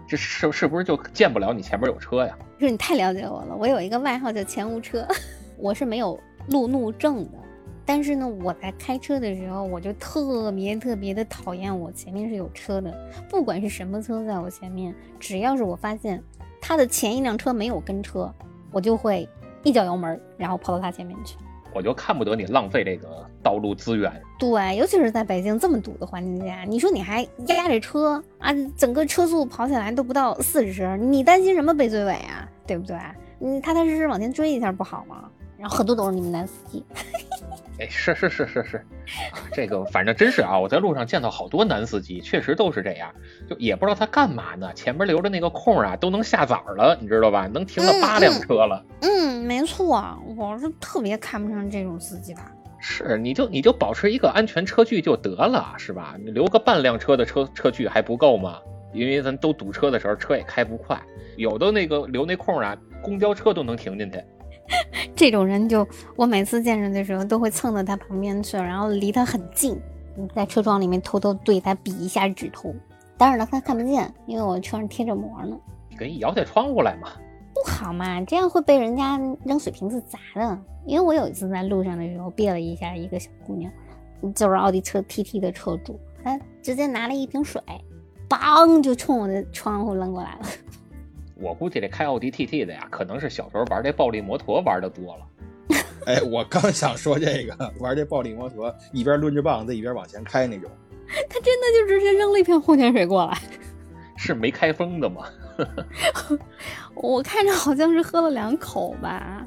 这是是不是就见不了你前面有车呀？就是你太了解我了，我有一个外号叫前无车，我是没有路怒症的。但是呢，我在开车的时候，我就特别特别的讨厌我前面是有车的，不管是什么车在我前面，只要是我发现他的前一辆车没有跟车，我就会一脚油门，然后跑到他前面去。我就看不得你浪费这个道路资源。对，尤其是在北京这么堵的环境下，你说你还压着车啊，整个车速跑起来都不到四十，你担心什么被追尾啊？对不对？你踏踏实实往前追一下不好吗？然后很多都是你们男司机，哎，是是是是是，啊这个反正真是啊，我在路上见到好多男司机，确实都是这样，就也不知道他干嘛呢，前面留着那个空啊，都能下崽儿了，你知道吧？能停了八辆车了。嗯，没错，我是特别看不上这种司机的。是，你就你就保持一个安全车距就得了，是吧？你留个半辆车的车车距还不够吗？因为咱都堵车的时候，车也开不快，有的那个留那空啊，公交车都能停进去。这种人就我每次见着的时候都会蹭到他旁边去，然后离他很近，在车窗里面偷偷对他比一下指头。当然了，他看不见，因为我车上贴着膜呢。你可以摇下窗户来嘛。不好嘛，这样会被人家扔水瓶子砸的。因为我有一次在路上的时候别了一下一个小姑娘，就是奥迪车 TT 的车主，他直接拿了一瓶水，梆就冲我的窗户扔过来了。我估计这开奥迪 TT 的呀，可能是小时候玩这暴力摩托玩的多了。哎，我刚想说这个，玩这暴力摩托，一边抡着棒子一边往前开那种。他真的就直接扔了一瓶矿泉水过来，是没开封的吗？我看着好像是喝了两口吧。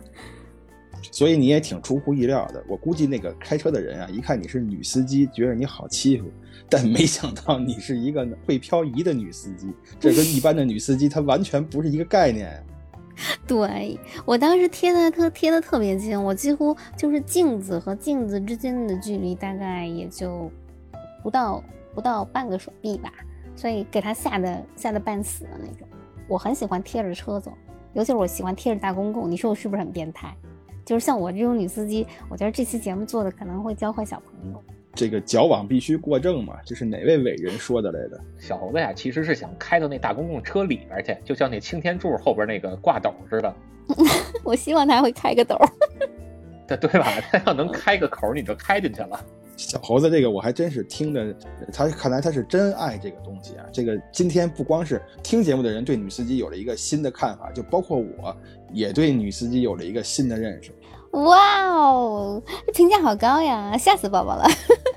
所以你也挺出乎意料的。我估计那个开车的人啊，一看你是女司机，觉得你好欺负，但没想到你是一个会漂移的女司机，这跟一般的女司机她完全不是一个概念。对我当时贴的特贴的特别近，我几乎就是镜子和镜子之间的距离大概也就不到不到半个手臂吧，所以给他吓得吓得半死的那种。我很喜欢贴着车走，尤其是我喜欢贴着大公共。你说我是不是很变态？就是像我这种女司机，我觉得这期节目做的可能会教坏小朋友。这个矫枉必须过正嘛，这是哪位伟人说的来的？小猴子呀，其实是想开到那大公共车里边去，就像那擎天柱后边那个挂斗似的，我希望他会开个斗。对对吧？他要能开个口，你就开进去了。小猴子这个我还真是听的，他看来他是真爱这个东西啊。这个今天不光是听节目的人对女司机有了一个新的看法，就包括我也对女司机有了一个新的认识。哇哦，评价好高呀，吓死宝宝了，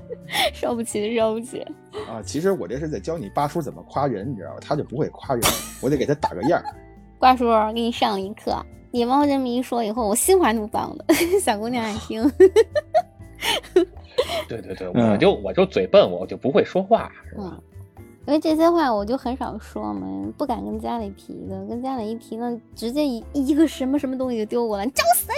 受不起，受不起。啊，其实我这是在教你八叔怎么夸人，你知道吧？他就不会夸人，我得给他打个样儿。瓜叔给你上一课，你猫这么一说以后，我心花怒放的，小姑娘爱听。对对对，嗯我就我就嘴笨，我就不会说话，是吧？嗯，因为这些话我就很少说嘛，不敢跟家里提的，跟家里一提呢，直接一一个什么什么东西就丢过来，你找死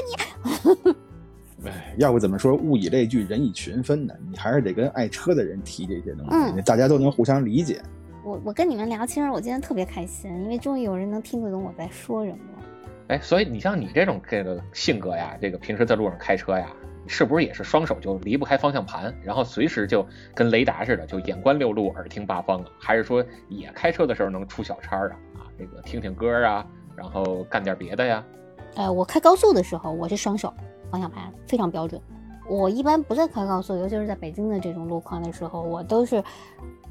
你！哎，要不怎么说物以类聚，人以群分呢？你还是得跟爱车的人提这些东西，嗯大家都能互相理解。我我跟你们聊，其实我今天特别开心，因为终于有人能听得懂我在说什么了。哎，所以你像你这种这个性格呀，这个平时在路上开车呀，是不是也是双手就离不开方向盘，然后随时就跟雷达似的，就眼观六路，耳听八方啊？还是说也开车的时候能出小差啊？啊，这个听听歌啊，然后干点别的呀？呃，我开高速的时候，我是双手方向盘非常标准。我一般不在开高速，尤其是在北京的这种路况的时候，我都是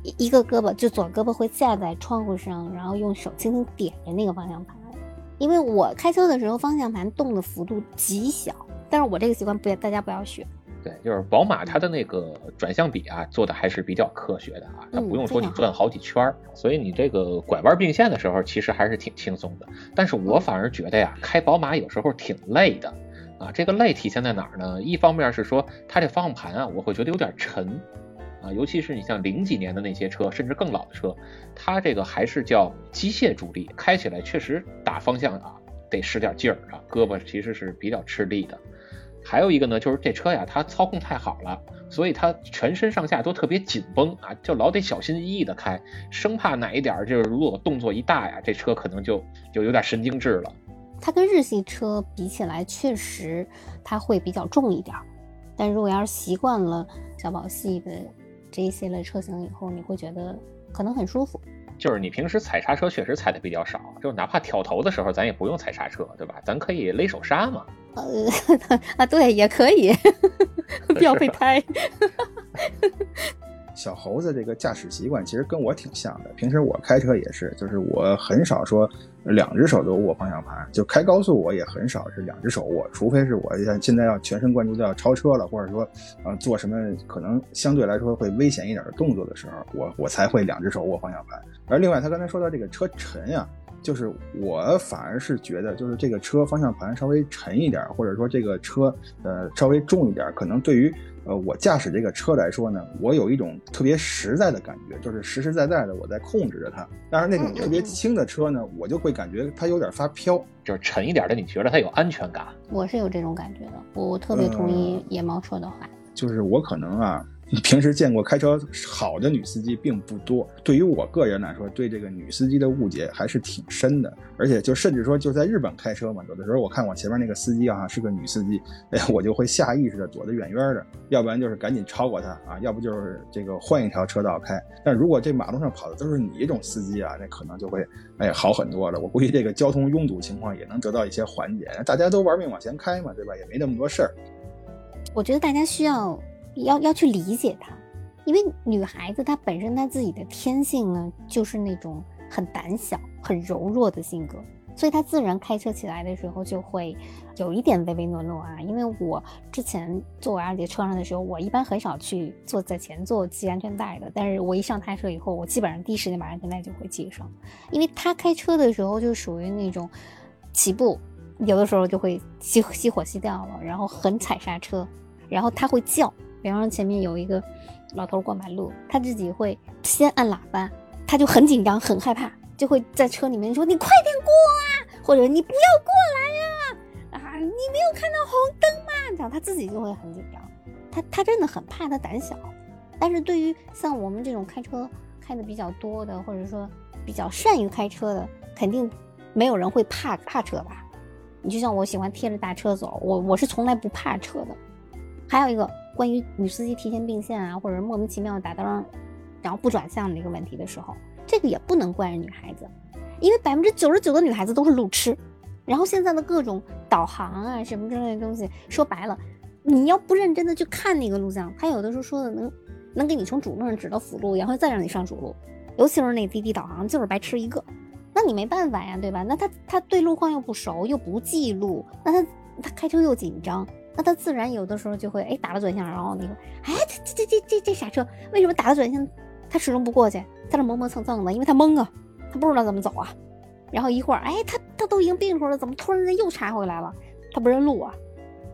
一一个胳膊，就左胳膊会架在窗户上，然后用手轻轻点着那个方向盘。因为我开车的时候方向盘动的幅度极小，但是我这个习惯不要大家不要学。对，就是宝马它的那个转向比啊，做的还是比较科学的啊，它嗯不用说你转好几圈儿，所以你这个拐弯并线的时候，其实还是挺轻松的。但是我反而觉得呀，开宝马有时候挺累的啊。这个累体现在哪儿呢？一方面是说它这方向盘啊，我会觉得有点沉，啊，尤其是你像零几年的那些车，甚至更老的车，它这个还是叫机械助力，开起来确实打方向啊得使点劲儿啊，胳膊其实是比较吃力的。还有一个呢，就是这车呀，它操控太好了，所以它全身上下都特别紧绷啊，就老得小心翼翼的开，生怕哪一点儿就是如果动作一大呀，这车可能就就有点神经质了。它跟日系车比起来，确实它会比较重一点儿，但如果要是习惯了小宝系的这一系列车型以后，你会觉得可能很舒服。就是你平时踩刹车确实踩的比较少，就哪怕挑头的时候，咱也不用踩刹车，对吧？咱可以勒手刹嘛。呃 啊，对，也可以，不要被拍。小猴子这个驾驶习惯其实跟我挺像的，平时我开车也是，就是我很少说两只手都握方向盘，就开高速我也很少是两只手握，除非是我现在要全神贯注的要超车了，或者说呃做什么可能相对来说会危险一点的动作的时候，我我才会两只手握方向盘。而另外他刚才说到这个车沉呀。就是我反而是觉得，就是这个车方向盘稍微沉一点，或者说这个车呃稍微重一点，可能对于呃我驾驶这个车来说呢，我有一种特别实在的感觉，就是实实在在的我在控制着它。但是那种特别轻的车呢，我就会感觉它有点发飘，就是沉一点的，你觉得它有安全感？我是有这种感觉的，我特别同意野猫说的话，就是我可能啊。平时见过开车好的女司机并不多，对于我个人来说，对这个女司机的误解还是挺深的。而且就甚至说，就在日本开车嘛，有的时候我看我前面那个司机啊是个女司机，哎，我就会下意识的躲得远远的，要不然就是赶紧超过她啊，要不就是这个换一条车道开。但如果这马路上跑的都是你这种司机啊，那可能就会哎好很多了。我估计这个交通拥堵情况也能得到一些缓解。大家都玩命往前开嘛，对吧？也没那么多事儿。我觉得大家需要。要要去理解她，因为女孩子她本身她自己的天性呢，就是那种很胆小、很柔弱的性格，所以她自然开车起来的时候就会有一点唯唯诺诺啊。因为我之前坐我二姐车上的时候，我一般很少去坐在前座系安全带的，但是我一上她车以后，我基本上第一时间把安全带就会系上，因为她开车的时候就属于那种起步有的时候就会熄熄火熄掉了，然后很踩刹车，然后她会叫。比方说前面有一个老头过马路，他自己会先按喇叭，他就很紧张、很害怕，就会在车里面说：“你快点过啊，或者你不要过来呀，啊，你没有看到红灯吗？”这样他自己就会很紧张，他他真的很怕，他胆小。但是对于像我们这种开车开的比较多的，或者说比较善于开车的，肯定没有人会怕怕车吧？你就像我喜欢贴着大车走，我我是从来不怕车的。还有一个。关于女司机提前并线啊，或者莫名其妙的打灯，然后不转向的一个问题的时候，这个也不能怪女孩子，因为百分之九十九的女孩子都是路痴。然后现在的各种导航啊什么之类的东西，说白了，你要不认真的去看那个录像，他有的时候说的能能给你从主路上指到辅路，然后再让你上主路。尤其是那滴滴导航，就是白痴一个。那你没办法呀，对吧？那他他对路况又不熟，又不记录，那他他开车又紧张。那他自然有的时候就会哎打了转向，然后那个哎这这这这这傻车为什么打了转向，他始终不过去，在那磨磨蹭蹭的，因为他懵啊，他不知道怎么走啊。然后一会儿哎他他都已经并出了，怎么突然间又插回来了？他不认路啊。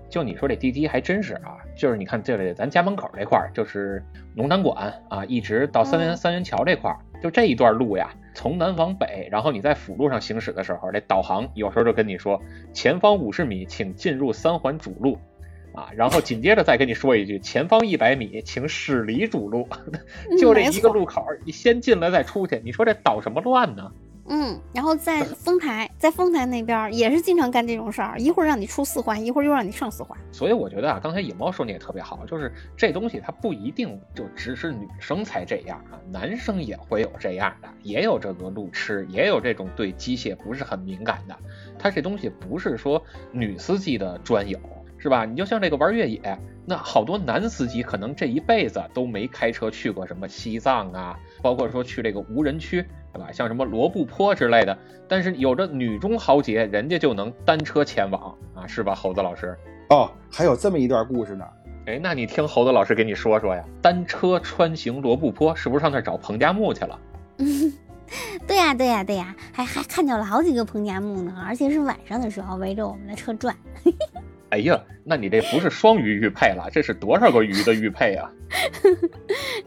就你说这滴滴还真是啊，就是你看这里咱家门口这块儿就是龙潭馆啊，一直到三元三元桥这块儿，就这一段路呀，从南往北，然后你在辅路上行驶的时候，这导航有时候就跟你说前方五十米请进入三环主路。啊，然后紧接着再跟你说一句，前方一百米，请驶离主路。就这一个路口，你先进来再出去，你说这捣什么乱呢？嗯，然后在 丰台，在丰台那边也是经常干这种事儿，一会儿让你出四环，一会儿又让你上四环。所以我觉得啊，刚才野猫说的也特别好，就是这东西它不一定就只是女生才这样啊，男生也会有这样的，也有这个路痴，也有这种对机械不是很敏感的。它这东西不是说女司机的专有。是吧？你就像这个玩越野，那好多男司机可能这一辈子都没开车去过什么西藏啊，包括说去这个无人区，对吧？像什么罗布泊之类的。但是有着女中豪杰，人家就能单车前往啊，是吧？猴子老师？哦，还有这么一段故事呢。哎，那你听猴子老师给你说说呀。单车穿行罗布泊，是不是上那找彭加木去了？对呀，对呀，对呀，还还看见了好几个彭加木呢，而且是晚上的时候围着我们的车转。哎呀，那你这不是双鱼玉佩了，这是多少个鱼的玉佩啊？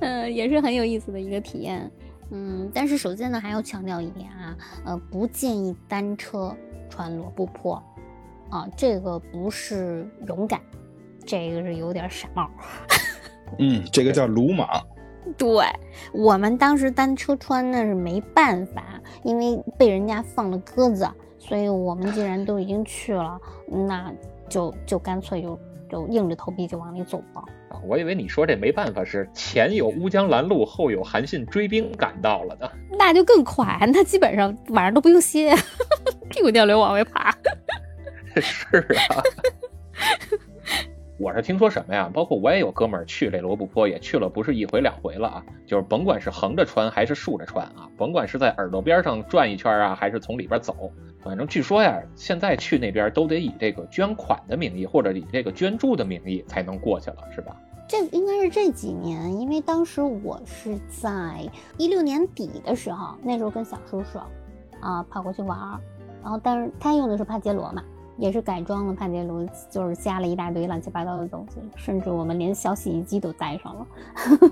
嗯，也是很有意思的一个体验。嗯，但是首先呢，还要强调一点啊，呃，不建议单车穿罗布泊啊，这个不是勇敢，这个是有点傻帽。嗯，这个叫鲁莽。对我们当时单车穿那是没办法，因为被人家放了鸽子，所以我们既然都已经去了，那就就干脆就就硬着头皮就往里走吧。我以为你说这没办法是前有乌江拦路，后有韩信追兵赶到了呢。那就更快，那基本上晚上都不用歇，屁股尿流往外爬。是啊。我是听说什么呀？包括我也有哥们儿去这罗布泊，也去了不是一回两回了啊。就是甭管是横着穿还是竖着穿啊，甭管是在耳朵边上转一圈啊，还是从里边走，反正据说呀，现在去那边都得以这个捐款的名义，或者以这个捐助的名义才能过去了，是吧？这应该是这几年，因为当时我是在一六年底的时候，那时候跟小叔叔啊跑过去玩儿，然后但是他用的是帕杰罗嘛。也是改装了帕杰罗，就是加了一大堆乱七八糟的东西，甚至我们连小洗衣机都带上了。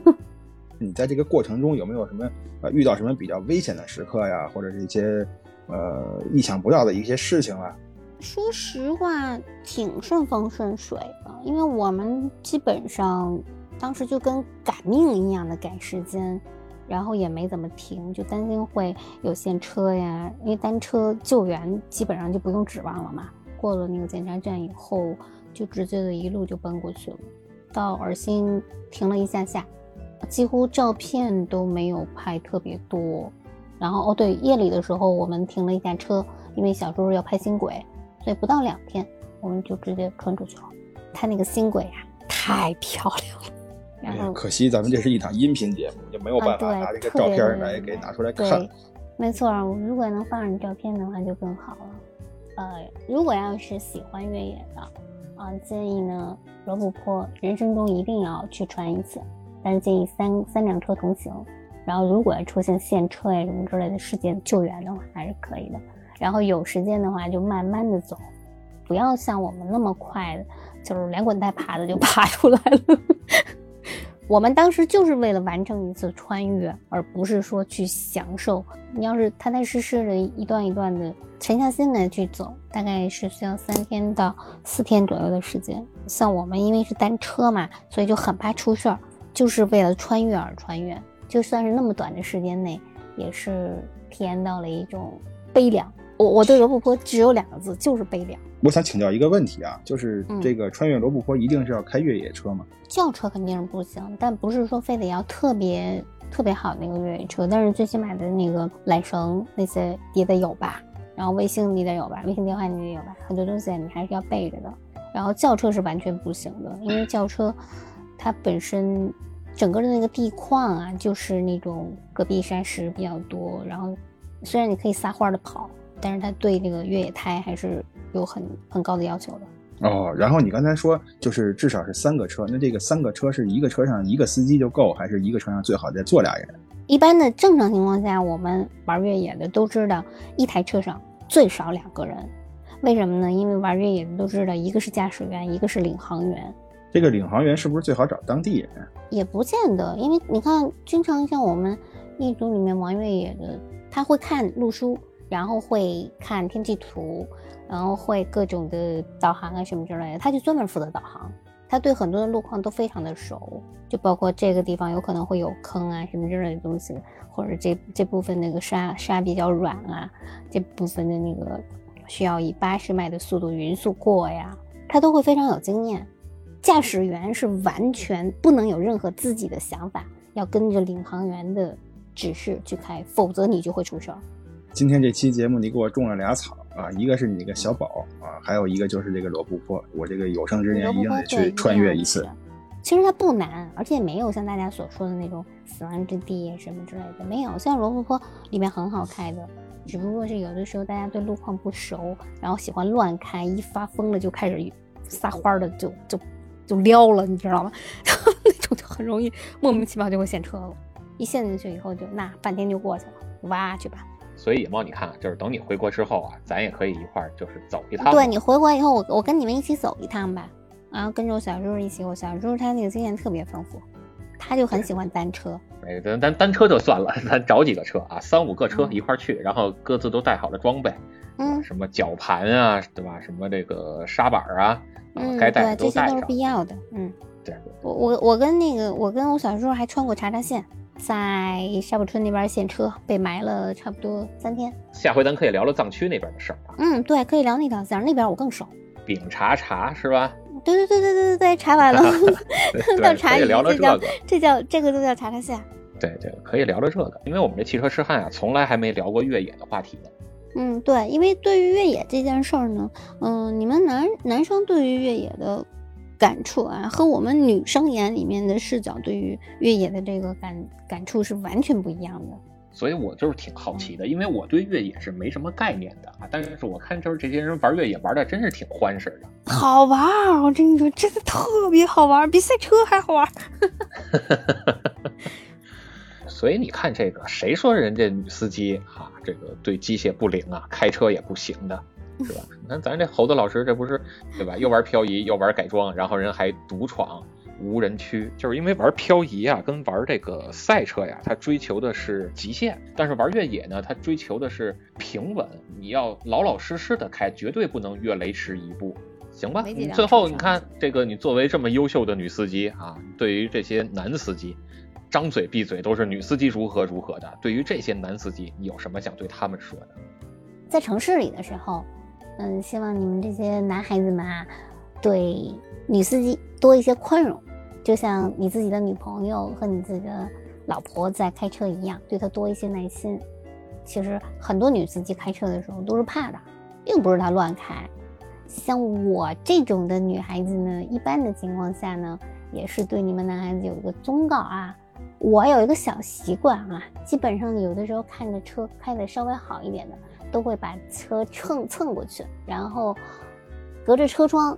你在这个过程中有没有什么呃遇到什么比较危险的时刻呀，或者是一些呃意想不到的一些事情啊？说实话，挺顺风顺水的，因为我们基本上当时就跟赶命一样的赶时间，然后也没怎么停，就担心会有陷车呀，因为单车救援基本上就不用指望了嘛。过了那个检查站以后，就直接的一路就奔过去了。到尔新停了一下下，几乎照片都没有拍特别多。然后哦对，夜里的时候我们停了一下车，因为小周要拍新轨，所以不到两天我们就直接穿出去了。他那个新轨呀，太漂亮了。然后可惜咱们这是一场音频节目，就没有办法拿这个照片来给拿出来看。没错，如果能放上照片的话就更好了。呃，如果要是喜欢越野的，啊，建议呢罗布泊人生中一定要去穿一次，但是建议三三辆车同行。然后如果要出现陷车呀什么之类的事件救援的话，还是可以的。然后有时间的话就慢慢的走，不要像我们那么快，就是连滚带爬的就爬出来了。我们当时就是为了完成一次穿越，而不是说去享受。你要是踏踏实实的一段一段的沉下心来去走，大概是需要三天到四天左右的时间。像我们因为是单车嘛，所以就很怕出事儿，就是为了穿越而穿越。就算是那么短的时间内，也是体验到了一种悲凉。我我对罗布泊只有两个字，就是悲凉。我想请教一个问题啊，就是这个穿越罗布泊一定是要开越野车吗？轿车肯定是不行，但不是说非得要特别特别好那个越野车，但是最起码的那个缆绳那些也得有吧，然后卫星你得有吧，卫星电话你得有吧，很多东西你还是要备着的。然后轿车是完全不行的，因为轿车它本身整个的那个地况啊，就是那种戈壁山石比较多，然后虽然你可以撒欢的跑。但是它对那个越野胎还是有很很高的要求的哦。然后你刚才说就是至少是三个车，那这个三个车是一个车上一个司机就够，还是一个车上最好再坐俩人？一般的正常情况下，我们玩越野的都知道，一台车上最少两个人。为什么呢？因为玩越野的都知道，一个是驾驶员，一个是领航员。这个领航员是不是最好找当地人？也不见得，因为你看，经常像我们一组里面玩越野的，他会看路书。然后会看天气图，然后会各种的导航啊什么之类的，他就专门负责导航，他对很多的路况都非常的熟，就包括这个地方有可能会有坑啊什么之类的东西，或者这这部分那个沙沙比较软啊，这部分的那个需要以八十迈的速度匀速过呀，他都会非常有经验。驾驶员是完全不能有任何自己的想法，要跟着领航员的指示去开，否则你就会出事儿。今天这期节目你给我种了俩草啊，一个是你个小宝啊，还有一个就是这个罗布泊。我这个有生之年一定得去穿越一次。其实它不难，而且没有像大家所说的那种死亡之地什么之类的，没有。像罗布泊里面很好开的，只不过是有的时候大家对路况不熟，然后喜欢乱开，一发疯了就开始撒欢的，就就就撩了，你知道吗？那种就很容易莫名其妙就会陷车了。一陷进去以后，就那半天就过去了，挖去吧。所以野猫，你看，就是等你回国之后啊，咱也可以一块儿就是走一趟。对你回国以后，我我跟你们一起走一趟吧，然后跟着我小叔一起。我小叔他那个经验特别丰富。他就很喜欢单车。哎，咱咱单车就算了，咱找几个车啊，三五个车一块儿去，然后各自都带好了装备，嗯什么绞盘啊，对吧？什么这个沙板啊，啊嗯，该带的对，这些都是。必要的。嗯，对对我我我跟那个我跟我小时候还穿过查查县，在沙浦村那边现车被埋了差不多三天。下回咱可以聊聊藏区那边的事儿啊，嗯，对，可以聊那条线儿，那边我更熟。饼茶茶是吧？对对对对对对对，查完了，对，到茶余可以聊聊这叫这个。这叫这个就叫茶茶线。对对，可以聊聊这个，因为我们这汽车痴汉啊，从来还没聊过越野的话题呢。嗯，对，因为对于越野这件事儿呢，嗯、你们男男生对于越野的感触啊，和我们女生眼里面的视角对于越野的这个感感触是完全不一样的。所以我就是挺好奇的，因为我对越野是没什么概念的啊，但是我看就是这些人玩越野玩的真是挺欢实的。好玩儿，我跟你说，真的特别好玩，比赛车还好玩儿。所以你看这个，谁说人家女司机啊，这个对机械不灵啊，开车也不行的，是吧？你看咱这猴子老师，这不是对吧？又玩漂移，又玩改装，然后人还独闯无人区，就是因为玩漂移啊，跟玩这个赛车呀，它追求的是极限，但是玩越野呢，它追求的是平稳，你要老老实实的开，绝对不能越雷池一步。行吧，最后你看这个，你作为这么优秀的女司机啊，对于这些男司机，张嘴闭嘴都是女司机如何如何的。对于这些男司机，你有什么想对他们说的？在城市里的时候，嗯，希望你们这些男孩子们啊，对女司机多一些宽容，就像你自己的女朋友和你自己的老婆在开车一样，对她多一些耐心。其实很多女司机开车的时候都是怕的，并不是她乱开。像我这种的女孩子呢，一般的情况下呢，也是对你们男孩子有一个忠告啊。我有一个小习惯啊，基本上有的时候看着车开的稍微好一点的，都会把车蹭蹭过去，然后隔着车窗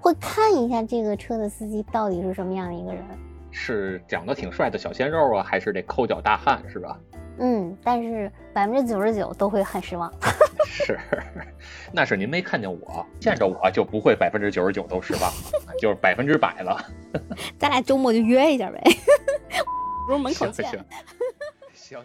会看一下这个车的司机到底是什么样的一个人。是长得挺帅的小鲜肉啊，还是这抠脚大汉是吧？嗯，但是百分之九十九都会很失望。是，那是您没看见我，见着我就不会百分之九十九都失望了，就是百分之百了。咱俩周末就约一下呗，不是门口见。行行行行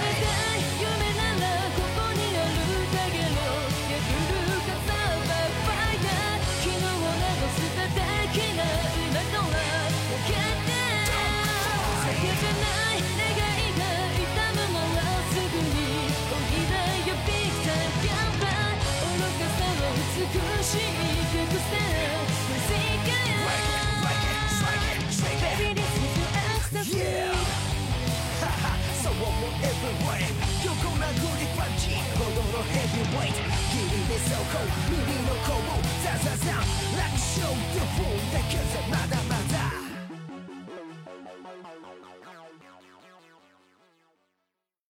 want everywhere. 横殴りパンチ。ほどのヘビーウェイト。霧で走行耳のこうザザザ。楽勝でフォー。だけじゃまだ。